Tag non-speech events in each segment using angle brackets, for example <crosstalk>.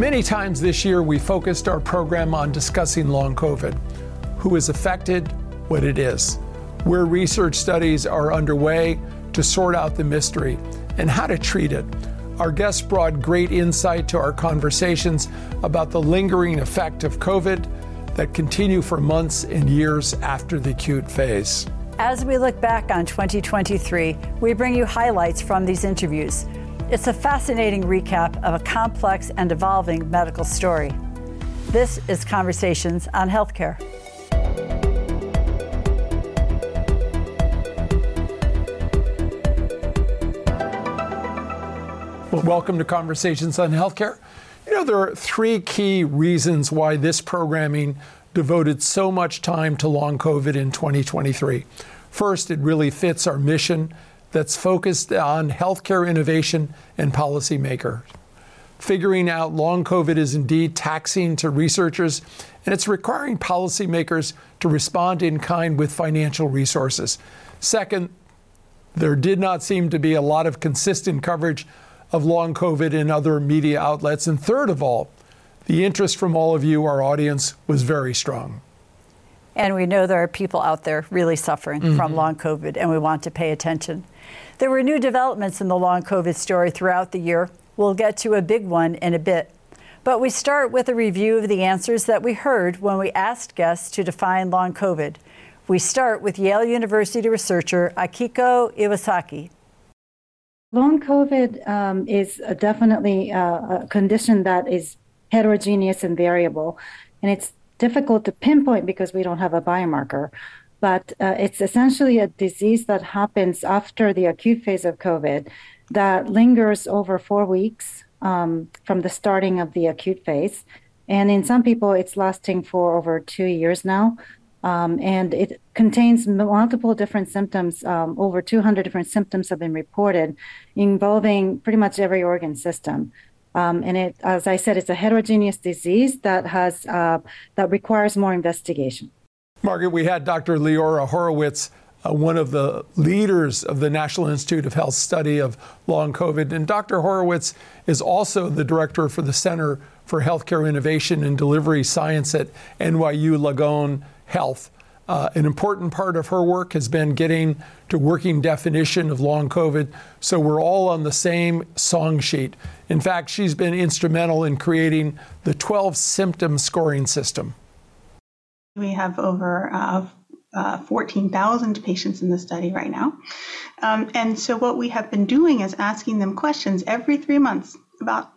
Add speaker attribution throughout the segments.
Speaker 1: Many times this year, we focused our program on discussing long COVID who is affected, what it is, where research studies are underway to sort out the mystery, and how to treat it. Our guests brought great insight to our conversations about the lingering effect of COVID that continue for months and years after the acute phase.
Speaker 2: As we look back on 2023, we bring you highlights from these interviews. It's a fascinating recap of a complex and evolving medical story. This is Conversations on Healthcare.
Speaker 1: Well, welcome to Conversations on Healthcare. You know, there are three key reasons why this programming devoted so much time to long COVID in 2023. First, it really fits our mission that's focused on healthcare innovation and policymakers. Figuring out long COVID is indeed taxing to researchers, and it's requiring policymakers to respond in kind with financial resources. Second, there did not seem to be a lot of consistent coverage of long COVID in other media outlets. And third of all, the interest from all of you, our audience, was very strong.
Speaker 2: And we know there are people out there really suffering mm-hmm. from long COVID, and we want to pay attention. There were new developments in the long COVID story throughout the year. We'll get to a big one in a bit. But we start with a review of the answers that we heard when we asked guests to define long COVID. We start with Yale University researcher Akiko Iwasaki.
Speaker 3: Long COVID um, is definitely a condition that is heterogeneous and variable, and it's difficult to pinpoint because we don't have a biomarker. But uh, it's essentially a disease that happens after the acute phase of COVID that lingers over four weeks um, from the starting of the acute phase. And in some people, it's lasting for over two years now. Um, and it contains multiple different symptoms. Um, over 200 different symptoms have been reported involving pretty much every organ system. Um, and it, as I said, it's a heterogeneous disease that has uh, that requires more investigation.
Speaker 1: Margaret, we had Dr. Leora Horwitz, uh, one of the leaders of the National Institute of Health study of long COVID, and Dr. Horwitz is also the director for the Center for Healthcare Innovation and Delivery Science at NYU Langone Health. Uh, an important part of her work has been getting to working definition of long COVID, so we're all on the same song sheet. In fact, she's been instrumental in creating the 12 symptom scoring system.
Speaker 4: We have over uh, uh, 14,000 patients in the study right now. Um, and so, what we have been doing is asking them questions every three months about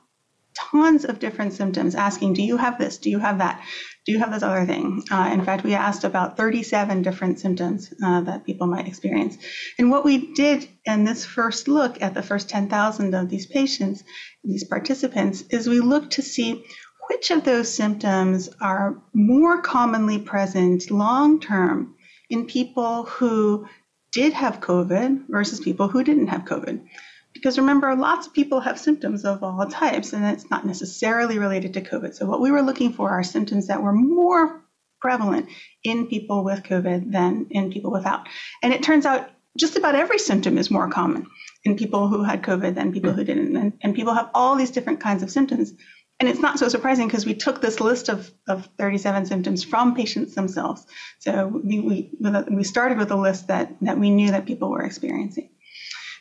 Speaker 4: tons of different symptoms, asking, Do you have this? Do you have that? do you have this other thing? Uh, in fact, we asked about 37 different symptoms uh, that people might experience. And what we did in this first look at the first 10,000 of these patients, these participants, is we looked to see which of those symptoms are more commonly present long term in people who did have COVID versus people who didn't have COVID. Because remember, lots of people have symptoms of all types, and it's not necessarily related to COVID. So, what we were looking for are symptoms that were more prevalent in people with COVID than in people without. And it turns out just about every symptom is more common in people who had COVID than people who didn't. And, and people have all these different kinds of symptoms. And it's not so surprising because we took this list of, of 37 symptoms from patients themselves. So we, we, we started with a list that, that we knew that people were experiencing.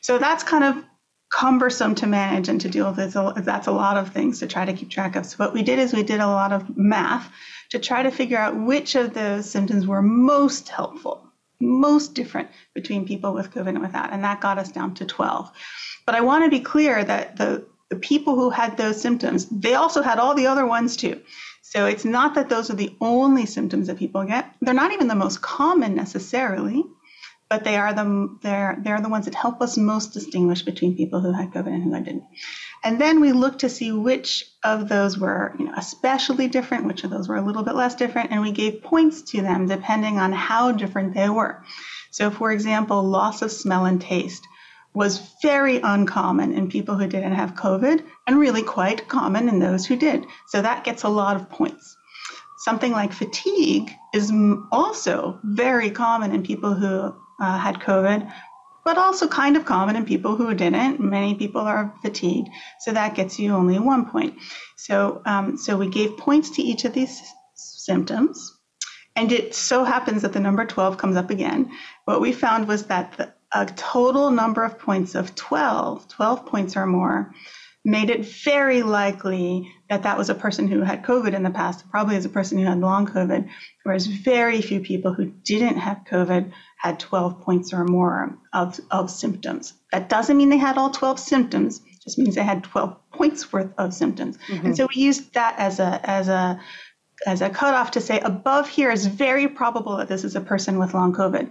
Speaker 4: So that's kind of cumbersome to manage and to deal with. That's a lot of things to try to keep track of. So what we did is we did a lot of math to try to figure out which of those symptoms were most helpful, most different between people with COVID and without. And that got us down to 12. But I want to be clear that the, the people who had those symptoms, they also had all the other ones too. So it's not that those are the only symptoms that people get. They're not even the most common necessarily but they are the they're they're the ones that help us most distinguish between people who had COVID and who didn't. And then we look to see which of those were you know, especially different, which of those were a little bit less different, and we gave points to them depending on how different they were. So, for example, loss of smell and taste was very uncommon in people who didn't have COVID and really quite common in those who did. So that gets a lot of points. Something like fatigue is also very common in people who uh, had COVID, but also kind of common in people who didn't. Many people are fatigued, so that gets you only one point. So, um, so we gave points to each of these symptoms, and it so happens that the number 12 comes up again. What we found was that the, a total number of points of 12, 12 points or more, made it very likely that that was a person who had COVID in the past, probably as a person who had long COVID, whereas very few people who didn't have COVID had 12 points or more of, of symptoms. That doesn't mean they had all 12 symptoms, just means they had 12 points worth of symptoms. Mm-hmm. And so we used that as a as a as a cutoff to say above here is very probable that this is a person with long COVID.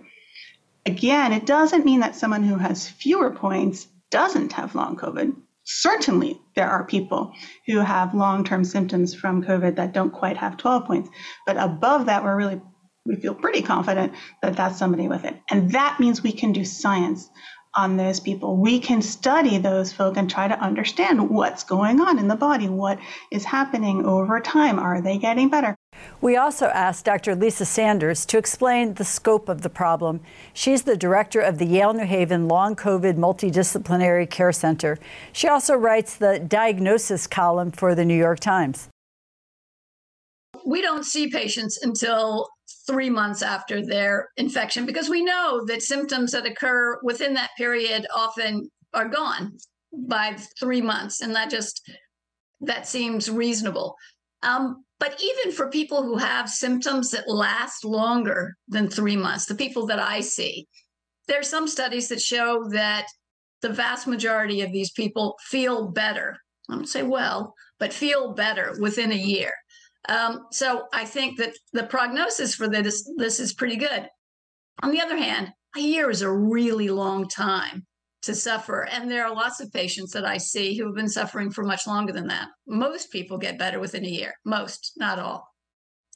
Speaker 4: Again, it doesn't mean that someone who has fewer points doesn't have long COVID. Certainly, there are people who have long term symptoms from COVID that don't quite have 12 points. But above that, we're really, we feel pretty confident that that's somebody with it. And that means we can do science on those people. We can study those folk and try to understand what's going on in the body, what is happening over time. Are they getting better?
Speaker 2: We also asked Dr. Lisa Sanders to explain the scope of the problem. She's the director of the Yale New Haven Long COVID Multidisciplinary Care Center. She also writes the diagnosis column for the New York Times.
Speaker 5: We don't see patients until three months after their infection because we know that symptoms that occur within that period often are gone by three months and that just that seems reasonable um, but even for people who have symptoms that last longer than three months the people that i see there are some studies that show that the vast majority of these people feel better. I don't say well but feel better within a year. Um, so I think that the prognosis for this this is pretty good. On the other hand, a year is a really long time to suffer, and there are lots of patients that I see who have been suffering for much longer than that. Most people get better within a year. Most, not all.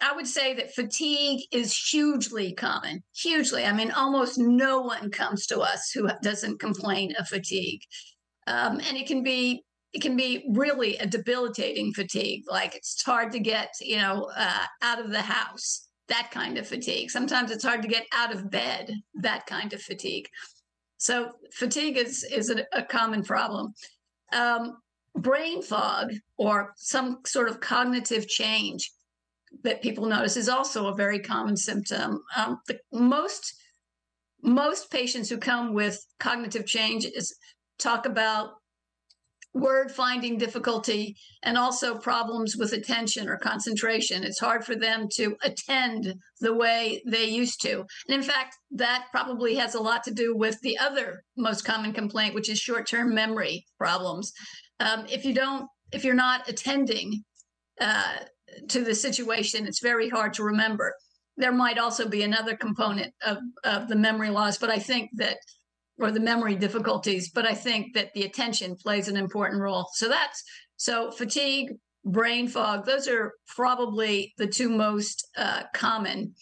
Speaker 5: I would say that fatigue is hugely common, hugely. I mean, almost no one comes to us who doesn't complain of fatigue. Um, and it can be it can be really a debilitating fatigue. Like it's hard to get, you know, uh, out of the house, that kind of fatigue. Sometimes it's hard to get out of bed, that kind of fatigue. So fatigue is is a, a common problem. Um, brain fog or some sort of cognitive change that people notice is also a very common symptom. Um, the most most patients who come with cognitive change is talk about word finding difficulty and also problems with attention or concentration. It's hard for them to attend the way they used to. And in fact, that probably has a lot to do with the other most common complaint, which is short term memory problems. Um, if you don't, if you're not attending uh, to the situation, it's very hard to remember. There might also be another component of, of the memory loss, but I think that or the memory difficulties, but I think that the attention plays an important role. So that's so fatigue, brain fog, those are probably the two most uh, common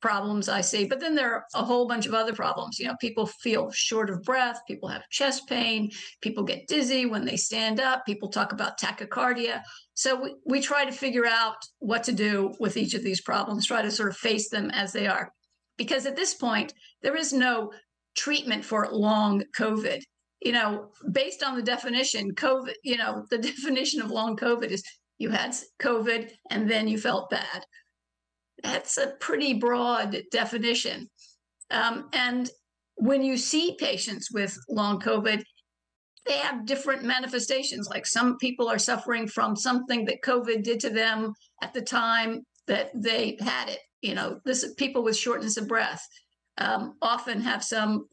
Speaker 5: problems I see. But then there are a whole bunch of other problems. You know, people feel short of breath, people have chest pain, people get dizzy when they stand up, people talk about tachycardia. So we, we try to figure out what to do with each of these problems, try to sort of face them as they are. Because at this point, there is no treatment for long COVID. You know, based on the definition, COVID, you know, <laughs> the definition of long COVID is you had COVID and then you felt bad. That's a pretty broad definition. Um, and when you see patients with long COVID, they have different manifestations. Like some people are suffering from something that COVID did to them at the time that they had it. You know, this people with shortness of breath um, often have some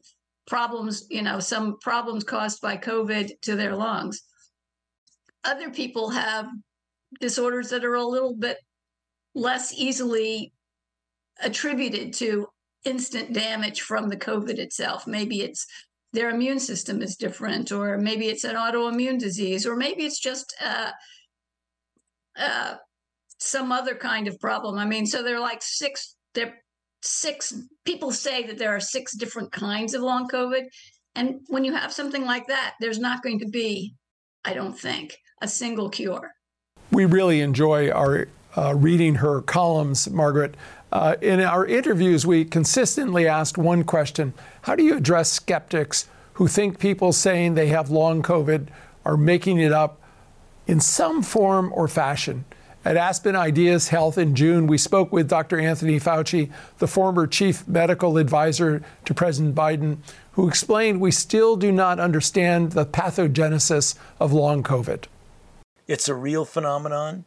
Speaker 5: problems, you know, some problems caused by COVID to their lungs. Other people have disorders that are a little bit less easily attributed to instant damage from the COVID itself. Maybe it's their immune system is different, or maybe it's an autoimmune disease, or maybe it's just uh, uh, some other kind of problem. I mean, so they're like six, they're six people say that there are six different kinds of long COVID. And when you have something like that, there's not going to be, I don't think, a single cure.
Speaker 1: We really enjoy our uh, reading her columns, Margaret. Uh, in our interviews, we consistently asked one question How do you address skeptics who think people saying they have long COVID are making it up in some form or fashion? At Aspen Ideas Health in June, we spoke with Dr. Anthony Fauci, the former chief medical advisor to President Biden, who explained we still do not understand the pathogenesis of long COVID.
Speaker 6: It's a real phenomenon.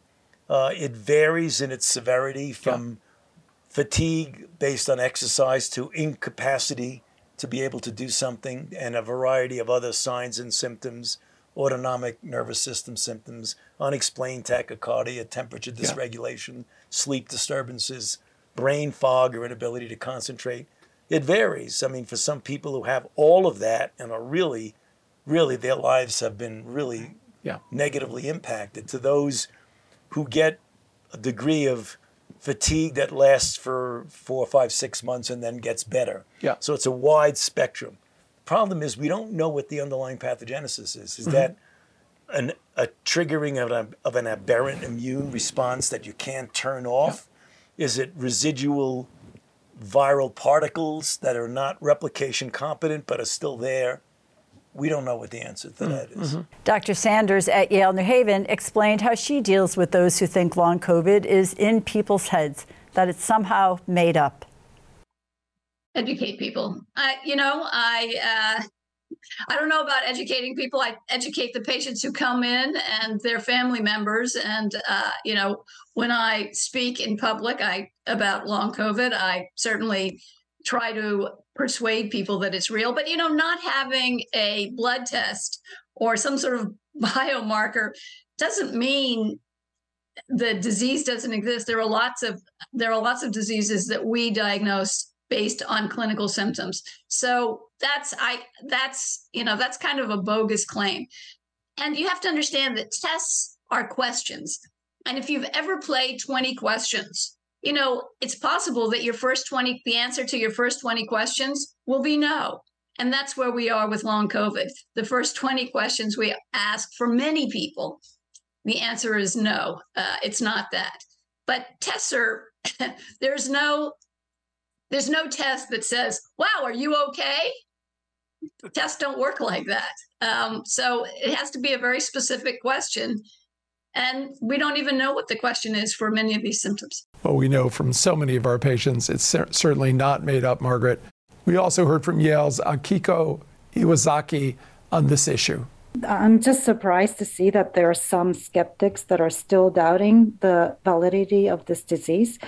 Speaker 6: Uh, it varies in its severity from yeah. fatigue based on exercise to incapacity to be able to do something and a variety of other signs and symptoms autonomic nervous system symptoms, unexplained tachycardia, temperature dysregulation, yeah. sleep disturbances, brain fog or inability to concentrate. It varies. I mean, for some people who have all of that and are really, really, their lives have been really yeah. negatively impacted. To those who get a degree of fatigue that lasts for four, five, six months and then gets better.
Speaker 1: Yeah.
Speaker 6: So it's a wide spectrum problem is we don't know what the underlying pathogenesis is. Is mm-hmm. that an, a triggering of an, of an aberrant immune response that you can't turn off? Yeah. Is it residual viral particles that are not replication competent but are still there? We don't know what the answer to that is. Mm-hmm.
Speaker 2: Dr. Sanders at Yale New Haven explained how she deals with those who think long COVID is in people's heads, that it's somehow made up
Speaker 5: educate people. I, you know, I, uh, I don't know about educating people. I educate the patients who come in and their family members. And uh, you know, when I speak in public, I about long COVID, I certainly try to persuade people that it's real. But you know, not having a blood test or some sort of <laughs> biomarker doesn't mean the disease doesn't exist. There are lots of there are lots of diseases that we diagnose based on clinical symptoms. So that's I that's you know that's kind of a bogus claim. And you have to understand that tests are questions. And if you've ever played 20 questions, you know, it's possible that your first 20 the answer to your first 20 questions will be no. And that's where we are with long COVID. The first 20 questions we ask for many people, the answer is no. Uh, it's not that. But tests are, <laughs> there's no there's no test that says, wow, are you okay? Tests don't work like that. Um, so it has to be a very specific question. And we don't even know what the question is for many of these symptoms.
Speaker 1: Well, we know from so many of our patients, it's certainly not made up, Margaret. We also heard from Yale's Akiko Iwasaki on this issue.
Speaker 3: I'm just surprised to see that there are some skeptics that are still doubting the validity of this disease.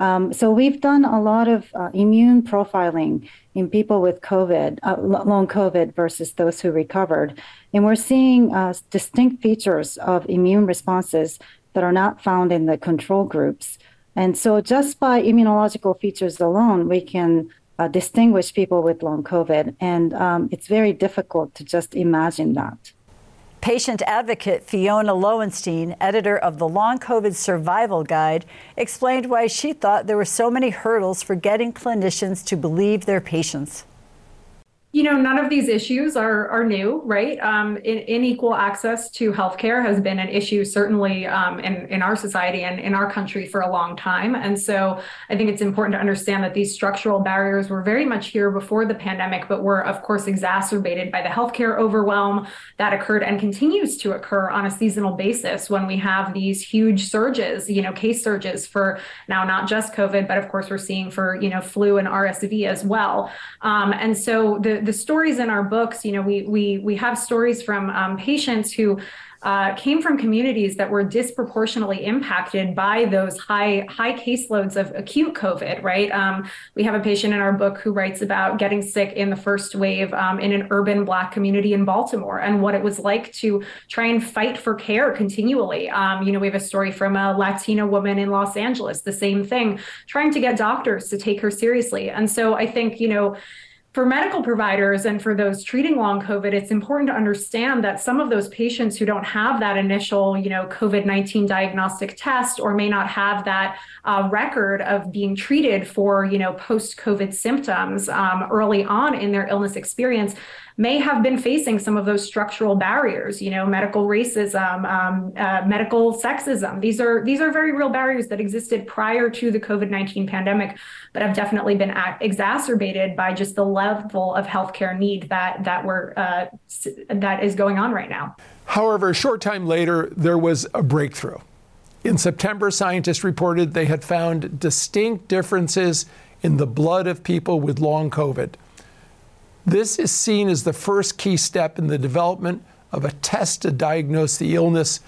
Speaker 3: Um, so we've done a lot of uh, immune profiling in people with COVID, uh, long COVID versus those who recovered. And we're seeing uh, distinct features of immune responses that are not found in the control groups. And so just by immunological features alone, we can uh, distinguish people with long COVID. And um, it's very difficult to just imagine that.
Speaker 2: Patient advocate Fiona Lowenstein, editor of the Long COVID Survival Guide, explained why she thought there were so many hurdles for getting clinicians to believe their patients
Speaker 7: you know, none of these issues are are new, right? Um, in, unequal access to healthcare has been an issue certainly um, in in our society and in our country for a long time, and so I think it's important to understand that these structural barriers were very much here before the pandemic, but were of course exacerbated by the healthcare overwhelm that occurred and continues to occur on a seasonal basis when we have these huge surges, you know, case surges for now not just COVID, but of course we're seeing for you know flu and RSV as well, um, and so the the stories in our books, you know, we we we have stories from um, patients who uh, came from communities that were disproportionately impacted by those high high caseloads of acute COVID. Right. Um, we have a patient in our book who writes about getting sick in the first wave um, in an urban Black community in Baltimore and what it was like to try and fight for care continually. Um, you know, we have a story from a Latina woman in Los Angeles, the same thing, trying to get doctors to take her seriously. And so I think you know for medical providers and for those treating long COVID, it's important to understand that some of those patients who don't have that initial, you know, COVID 19 diagnostic test or may not have that uh, record of being treated for, you know, post COVID symptoms um, early on in their illness experience, may have been facing some of those structural barriers. You know, medical racism, um, uh, medical sexism. These are these are very real barriers that existed prior to the COVID nineteen pandemic, but have definitely been exacerbated by just the level of healthcare need that that we're uh, that is going on right now.
Speaker 1: However, a short time later, there was a breakthrough. In September, scientists reported they had found distinct differences in the blood of people with long COVID. This is seen as the first key step in the development of a test to diagnose the illness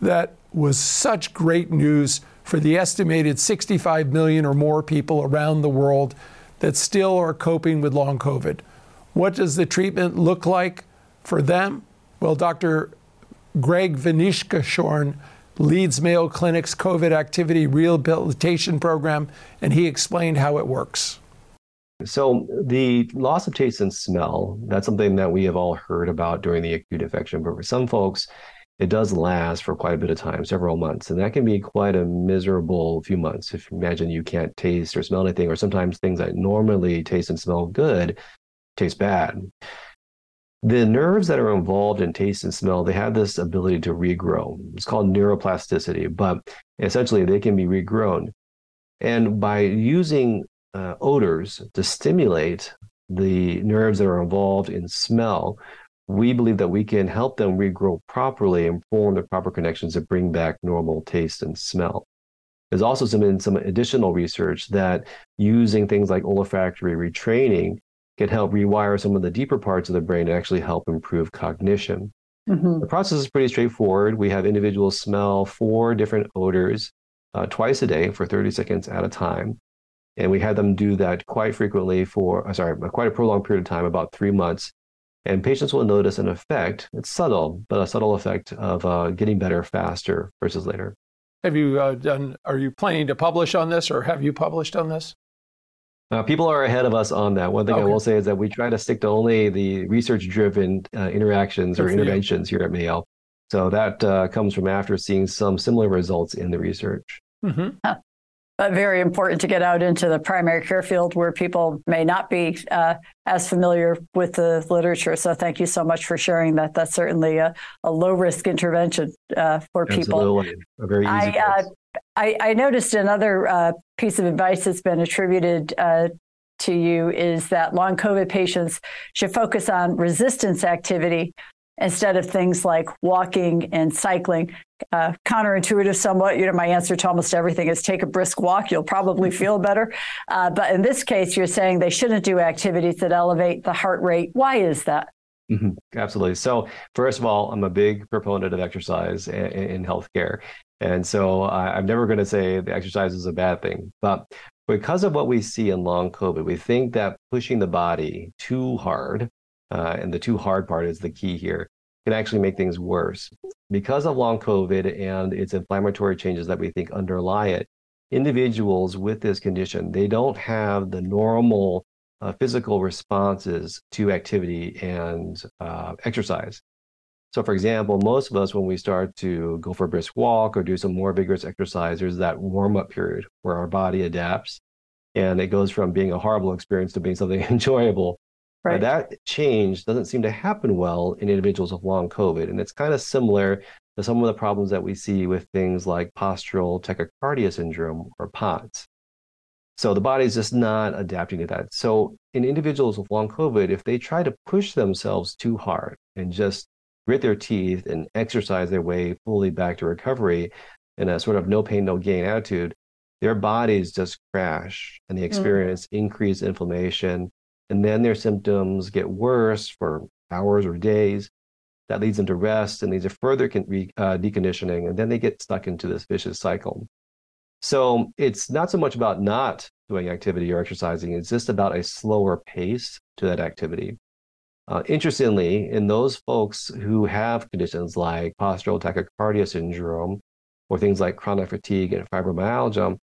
Speaker 1: that was such great news for the estimated 65 million or more people around the world that still are coping with long COVID. What does the treatment look like for them? Well, Dr. Greg Vanichkachorn leads Mayo Clinic's COVID activity rehabilitation program, and he explained how it works.
Speaker 8: So, the loss of taste and smell, that's something that we have all heard about during the acute infection. But for some folks, it does last for quite a bit of time, several months. And that can be quite a miserable few months. If you imagine you can't taste or smell anything, or sometimes things that normally taste and smell good taste bad the nerves that are involved in taste and smell they have this ability to regrow it's called neuroplasticity but essentially they can be regrown and by using uh, odors to stimulate the nerves that are involved in smell we believe that we can help them regrow properly and form the proper connections that bring back normal taste and smell there's also some, some additional research that using things like olfactory retraining can help rewire some of the deeper parts of the brain to actually help improve cognition. Mm-hmm. The process is pretty straightforward. We have individuals smell four different odors uh, twice a day for 30 seconds at a time. And we had them do that quite frequently for, sorry, quite a prolonged period of time, about three months. And patients will notice an effect. It's subtle, but a subtle effect of uh, getting better faster versus later.
Speaker 1: Have you uh, done, are you planning to publish on this or have you published on this?
Speaker 8: Uh, people are ahead of us on that. One thing okay. I will say is that we try to stick to only the research-driven uh, interactions or interventions here at Mayo. So that uh, comes from after seeing some similar results in the research.
Speaker 2: Mm-hmm. Huh. But very important to get out into the primary care field where people may not be uh, as familiar with the literature. So thank you so much for sharing that. That's certainly a, a low risk intervention uh, for people.
Speaker 8: Absolutely, a very easy. I, uh,
Speaker 2: I, I noticed another uh, piece of advice that's been attributed uh, to you is that long COVID patients should focus on resistance activity instead of things like walking and cycling. Uh, counterintuitive somewhat. You know, my answer to almost everything is take a brisk walk. You'll probably feel better. Uh, but in this case, you're saying they shouldn't do activities that elevate the heart rate. Why is that?
Speaker 8: Mm-hmm. Absolutely. So, first of all, I'm a big proponent of exercise in, in healthcare. And so I, I'm never going to say the exercise is a bad thing. But because of what we see in long COVID, we think that pushing the body too hard, uh, and the too hard part is the key here, can actually make things worse. Because of long COVID and its inflammatory changes that we think underlie it, individuals with this condition, they don't have the normal uh, physical responses to activity and uh, exercise. So, for example, most of us, when we start to go for a brisk walk or do some more vigorous exercise, there's that warm up period where our body adapts and it goes from being a horrible experience to being something <laughs> enjoyable. Right. Uh, that change doesn't seem to happen well in individuals with long COVID. And it's kind of similar to some of the problems that we see with things like postural tachycardia syndrome or POTS. So the body's just not adapting to that. So in individuals with long COVID, if they try to push themselves too hard and just grit their teeth and exercise their way fully back to recovery in a sort of no pain, no gain attitude, their bodies just crash and they mm. experience mm. increased inflammation. And then their symptoms get worse for hours or days. That leads them to rest and leads to further con- re- uh, deconditioning. And then they get stuck into this vicious cycle. So it's not so much about not doing activity or exercising, it's just about a slower pace to that activity. Uh, interestingly, in those folks who have conditions like postural tachycardia syndrome or things like chronic fatigue and fibromyalgia,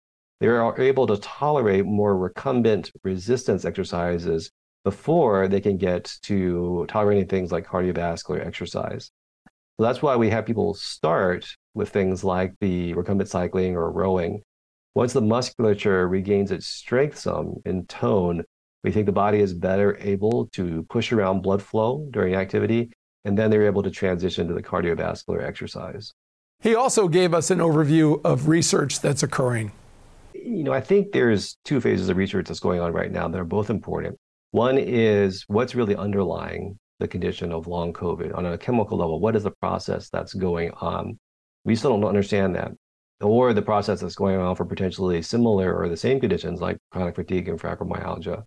Speaker 8: they are able to tolerate more recumbent resistance exercises before they can get to tolerating things like cardiovascular exercise. So that's why we have people start with things like the recumbent cycling or rowing. Once the musculature regains its strength some in tone, We think the body is better able to push around blood flow during activity, and then they're able to transition to the cardiovascular exercise.
Speaker 1: He also gave us an overview of research that's occurring.
Speaker 8: You know, I think there's two phases of research that's going on right now that are both important. One is what's really underlying the condition of long COVID on a chemical level. What is the process that's going on? We still don't understand that. Or the process that's going on for potentially similar or the same conditions like chronic fatigue and fibromyalgia.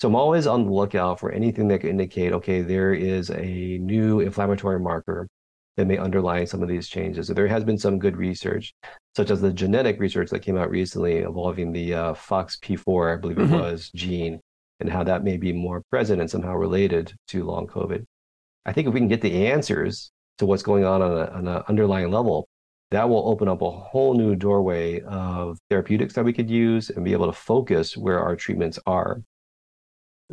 Speaker 8: So I'm always on the lookout for anything that could indicate, okay, there is a new inflammatory marker that may underlie some of these changes. So there has been some good research, such as the genetic research that came out recently involving the uh, FOXP4, I believe it mm-hmm. was, gene, and how that may be more present and somehow related to long COVID. I think if we can get the answers to what's going on on an underlying level, that will open up a whole new doorway of therapeutics that we could use and be able to focus where our treatments are.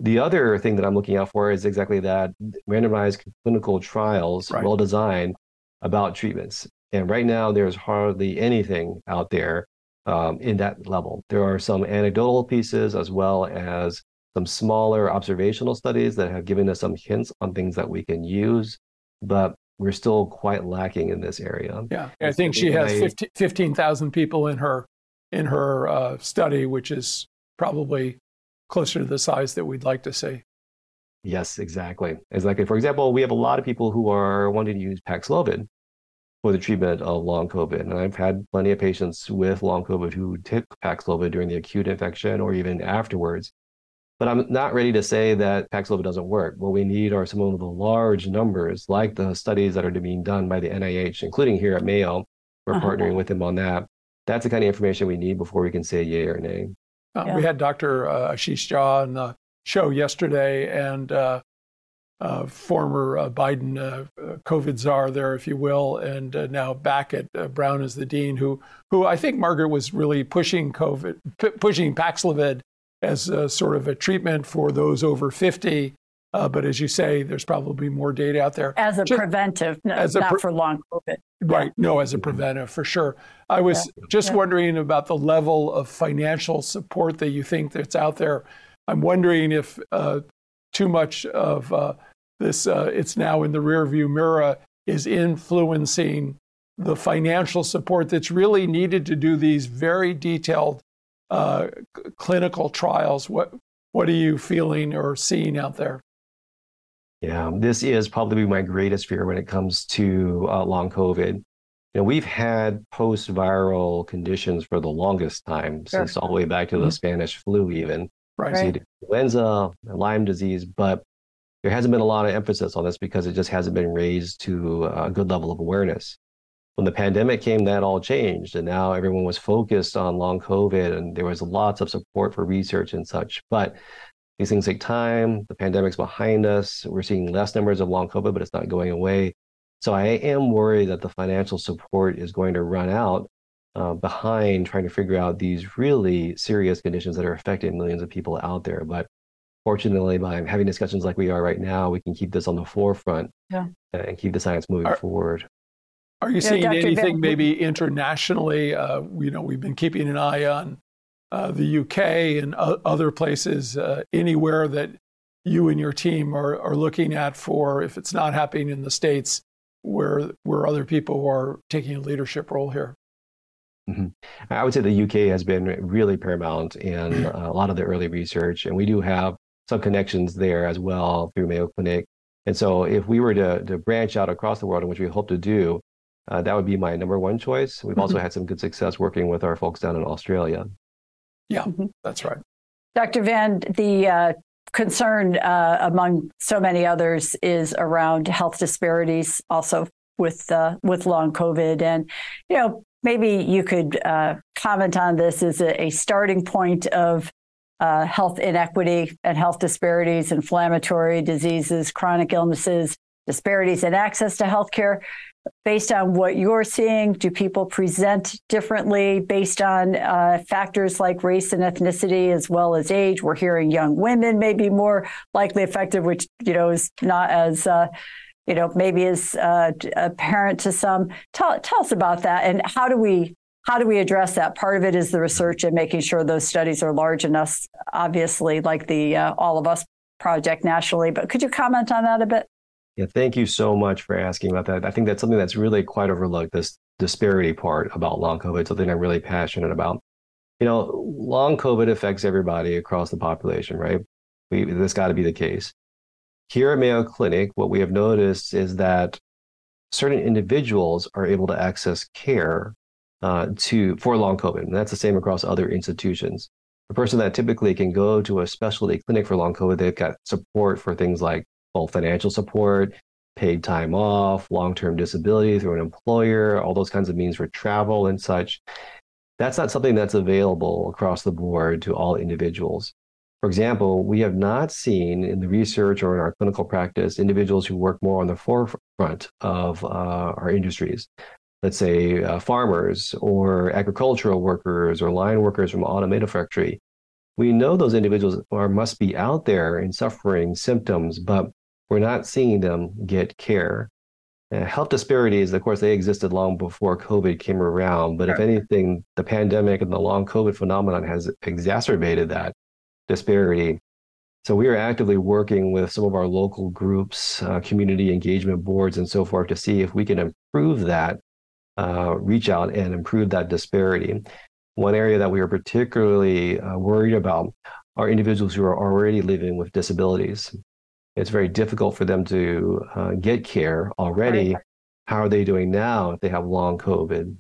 Speaker 8: The other thing that I'm looking out for is exactly that randomized clinical trials, right. well designed about treatments. And right now, there's hardly anything out there um, in that level. There are some anecdotal pieces as well as some smaller observational studies that have given us some hints on things that we can use, but we're still quite lacking in this area.
Speaker 1: Yeah, I think she has 15,000 people in her in her uh, study, which is probably closer to the size that we'd like to see.
Speaker 8: Yes, exactly. Exactly. For example, we have a lot of people who are wanting to use Paxlovid for the treatment of long COVID. And I've had plenty of patients with long COVID who took Paxlovid during the acute infection or even afterwards. But I'm not ready to say that Paxlovid doesn't work. What we need are some of the large numbers, like the studies that are being done by the NIH, including here at Mayo. We're uh-huh. partnering with them on that. That's the kind of information we need before we can say yay or nay.
Speaker 1: Uh, yeah. We had Dr. Uh, Ashish Jha on the show yesterday, and uh, uh former uh, Biden uh, COVID czar there, if you will, and now back at Brown as the dean, who who I think Margaret was really pushing COVID, p- pushing Paxlovid as sort of a treatment for those over 50 uh, but as you say, there's probably more data out there.
Speaker 2: As a just, preventive, no, as a not pre- for long COVID.
Speaker 1: Right. No, as a preventive, for sure. I was yeah. just yeah. wondering about the level of financial support that you think that's out there. I'm wondering if uh, too much of uh, this, uh, it's now in the rearview mirror, is influencing the financial support that's really needed to do these very detailed uh, clinical trials. What, what are you feeling or seeing out there?
Speaker 8: Yeah, this is probably my greatest fear when it comes to uh, long COVID. You know, we've had post-viral conditions for the longest time, sure. since all the way back to the mm-hmm. Spanish flu, even right. right. influenza, Lyme disease, but there hasn't been a lot of emphasis on this because it just hasn't been raised to a good level of awareness. When the pandemic came, that all changed, and now everyone was focused on long COVID, and there was lots of support for research and such. But these things take time. The pandemic's behind us. We're seeing less numbers of long COVID, but it's not going away. So I am worried that the financial support is going to run out uh, behind trying to figure out these really serious conditions that are affecting millions of people out there. But fortunately, by having discussions like we are right now, we can keep this on the forefront yeah. and keep the science moving are, forward.
Speaker 1: Are you yeah, seeing Dr. anything Van- maybe internationally? Uh, you know, we've been keeping an eye on uh, the UK and other places, uh, anywhere that you and your team are, are looking at for if it's not happening in the States, where, where other people are taking a leadership role here?
Speaker 8: Mm-hmm. I would say the UK has been really paramount in uh, a lot of the early research, and we do have some connections there as well through Mayo Clinic. And so, if we were to, to branch out across the world, which we hope to do, uh, that would be my number one choice. We've mm-hmm. also had some good success working with our folks down in Australia.
Speaker 1: Yeah, mm-hmm. that's right.
Speaker 2: Dr. Van, the uh, concern uh, among so many others is around health disparities, also with uh, with long COVID, and you know maybe you could uh, comment on this as a, a starting point of uh, health inequity and health disparities, inflammatory diseases, chronic illnesses, disparities in access to healthcare based on what you're seeing? Do people present differently based on uh, factors like race and ethnicity as well as age? We're hearing young women may be more likely affected, which you know is not as uh, you know maybe is uh, apparent to some. Tell tell us about that and how do we how do we address that? Part of it is the research and making sure those studies are large enough, obviously, like the uh, All of Us project nationally. But could you comment on that a bit?
Speaker 8: Yeah, thank you so much for asking about that. I think that's something that's really quite overlooked this disparity part about long COVID, something I'm really passionate about. You know, long COVID affects everybody across the population, right? We, this got to be the case. Here at Mayo Clinic, what we have noticed is that certain individuals are able to access care uh, to for long COVID. And that's the same across other institutions. The person that typically can go to a specialty clinic for long COVID, they've got support for things like both financial support, paid time off, long-term disability through an employer, all those kinds of means for travel and such. That's not something that's available across the board to all individuals. For example, we have not seen in the research or in our clinical practice individuals who work more on the forefront of uh, our industries let's say uh, farmers or agricultural workers or line workers from automotive factory we know those individuals are must be out there and suffering symptoms but we're not seeing them get care uh, health disparities of course they existed long before covid came around but if anything the pandemic and the long covid phenomenon has exacerbated that disparity so we are actively working with some of our local groups, uh, community engagement boards, and so forth to see if we can improve that uh, reach out and improve that disparity. One area that we are particularly uh, worried about are individuals who are already living with disabilities. It's very difficult for them to uh, get care already. Right. How are they doing now if they have long COVID?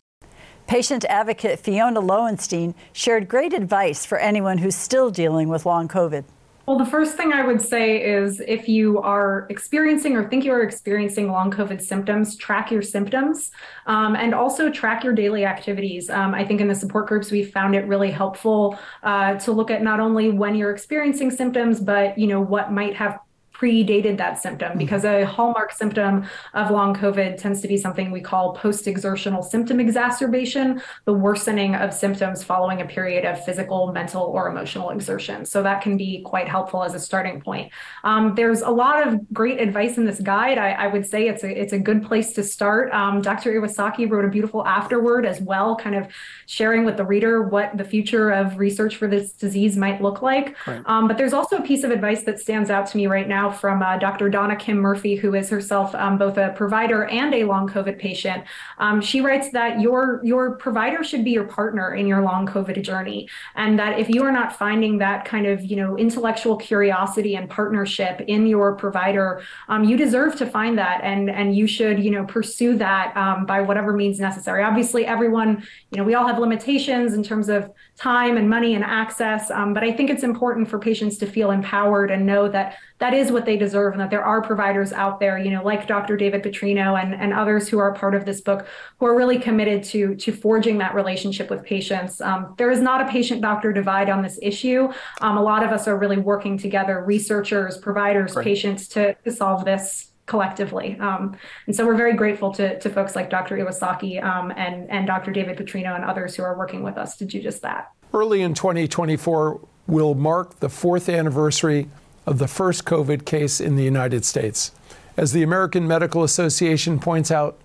Speaker 2: Patient advocate Fiona Lowenstein shared great advice for anyone who's still dealing with long COVID.
Speaker 7: Well, the first thing I would say is if you are experiencing or think you are experiencing long COVID symptoms, track your symptoms um, and also track your daily activities. Um, I think in the support groups, we found it really helpful uh, to look at not only when you're experiencing symptoms, but you know what might have predated that symptom mm-hmm. because a hallmark symptom of long COVID tends to be something we call post exertional symptom exacerbation, the worsening of symptoms following a period of physical, mental, or emotional exertion. So that can be quite helpful as a starting point. Um, there's a lot of great advice in this guide. I, I, would say it's a, it's a good place to start. Um, Dr. Iwasaki wrote a beautiful afterword as well, kind of sharing with the reader what the future of research for this disease might look like. Right. Um, but there's also a piece of advice that stands out to me right now from uh, Dr. Donna Kim Murphy, who is herself um, both a provider and a long COVID patient. Um, she writes that your your provider should be your partner in your long COVID journey, and that if you are not finding that kind of you know intellectual curiosity and partnership in your provider, um, you deserve to find that, and and you should you know pursue that um, by whatever means necessary. Obviously, everyone you know we all have limitations in terms of time and money and access, um, but I think it's important for patients to feel empowered and know that that is what they deserve and that there are providers out there, you know, like Dr. David Putrino and, and others who are part of this book who are really committed to, to forging that relationship with patients. Um, there is not a patient doctor divide on this issue. Um, a lot of us are really working together, researchers, providers, patients to, to solve this collectively. Um, and so we're very grateful to, to folks like Dr. Iwasaki um, and, and Dr. David Putrino and others who are working with us to do just that.
Speaker 1: Early in 2024 will mark the fourth anniversary of the first COVID case in the United States. As the American Medical Association points out,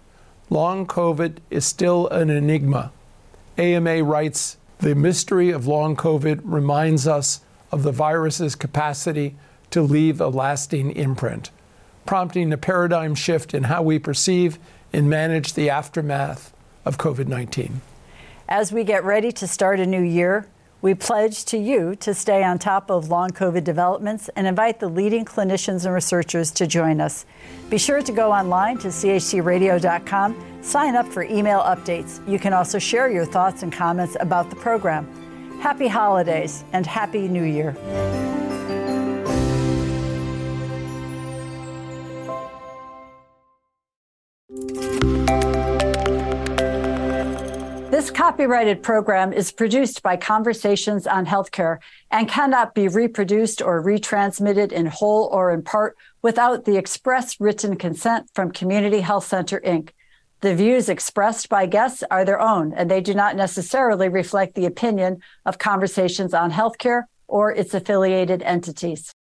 Speaker 1: long COVID is still an enigma. AMA writes The mystery of long COVID reminds us of the virus's capacity to leave a lasting imprint, prompting a paradigm shift in how we perceive and manage the aftermath of COVID 19.
Speaker 2: As we get ready to start a new year, we pledge to you to stay on top of long COVID developments and invite the leading clinicians and researchers to join us. Be sure to go online to chcradio.com, sign up for email updates. You can also share your thoughts and comments about the program. Happy holidays and Happy New Year. Copyrighted program is produced by Conversations on Healthcare and cannot be reproduced or retransmitted in whole or in part without the express written consent from Community Health Center, Inc. The views expressed by guests are their own, and they do not necessarily reflect the opinion of Conversations on Healthcare or its affiliated entities.